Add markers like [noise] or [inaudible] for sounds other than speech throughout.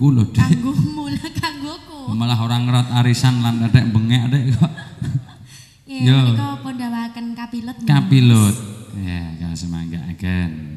kanggoku lho Dik. Kanggomu lah kanggoku. Malah orang ngerat arisan lan ada bengek Dik kok. Ya, menika pun dawaken kapilot. Kapilot, Ya, kalau semangga agen.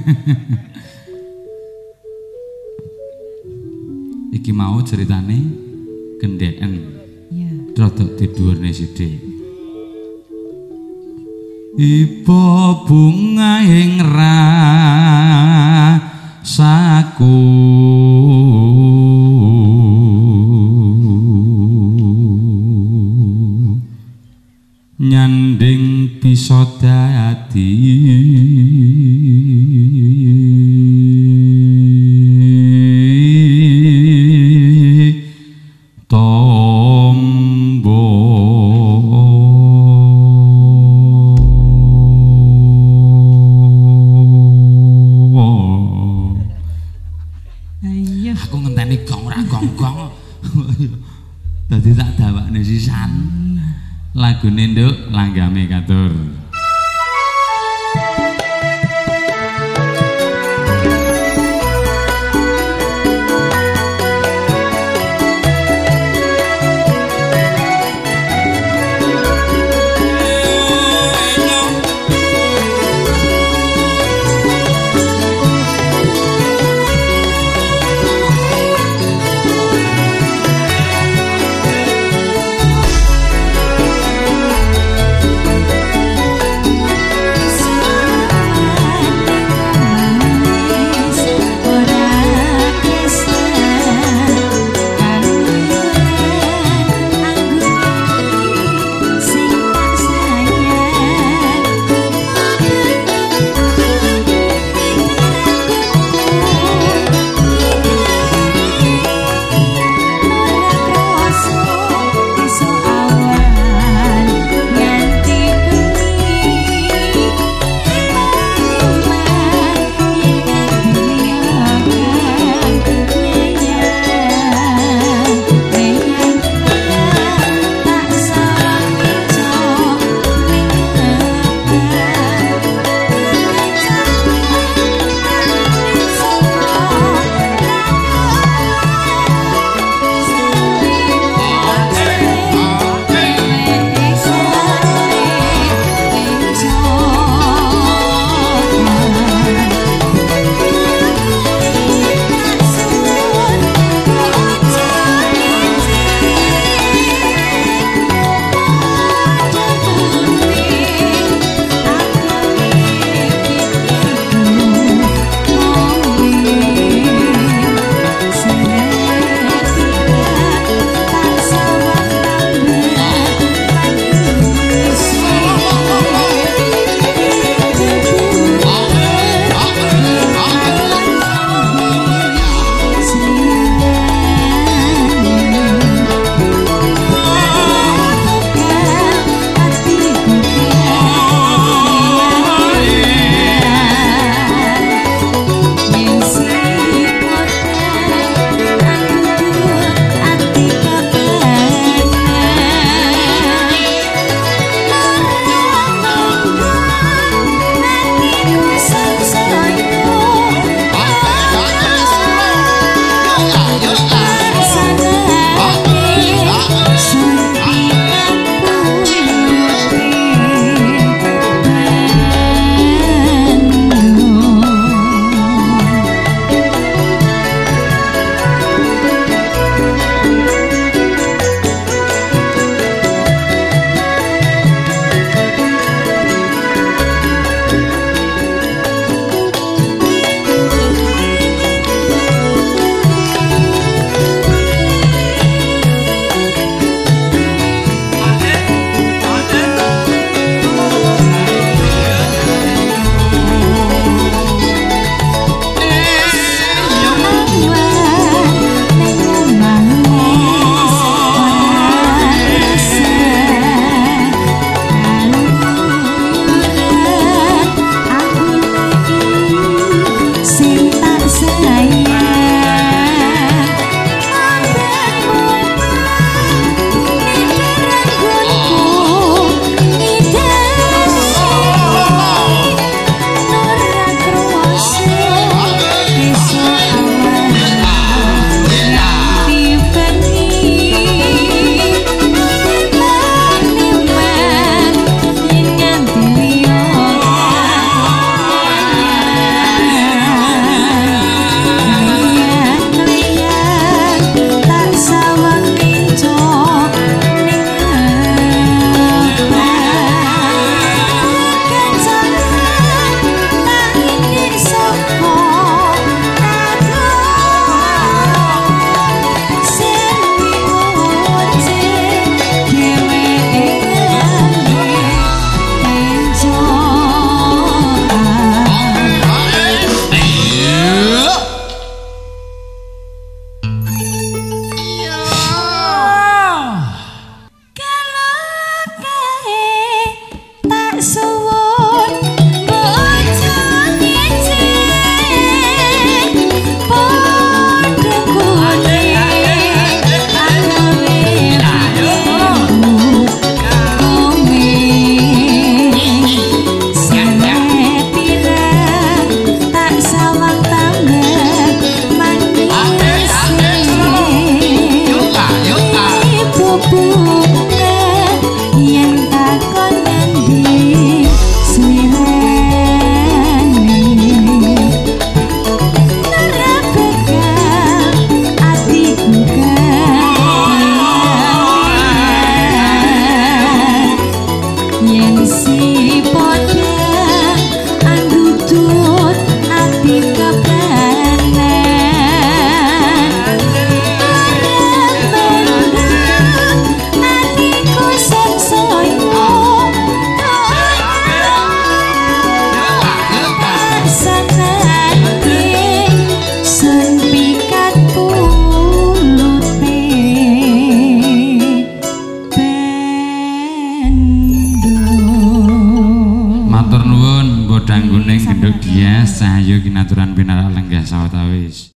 [laughs] iki mau ceritane gendeken iya yeah. tidurne sithik Ibu bunga ra saku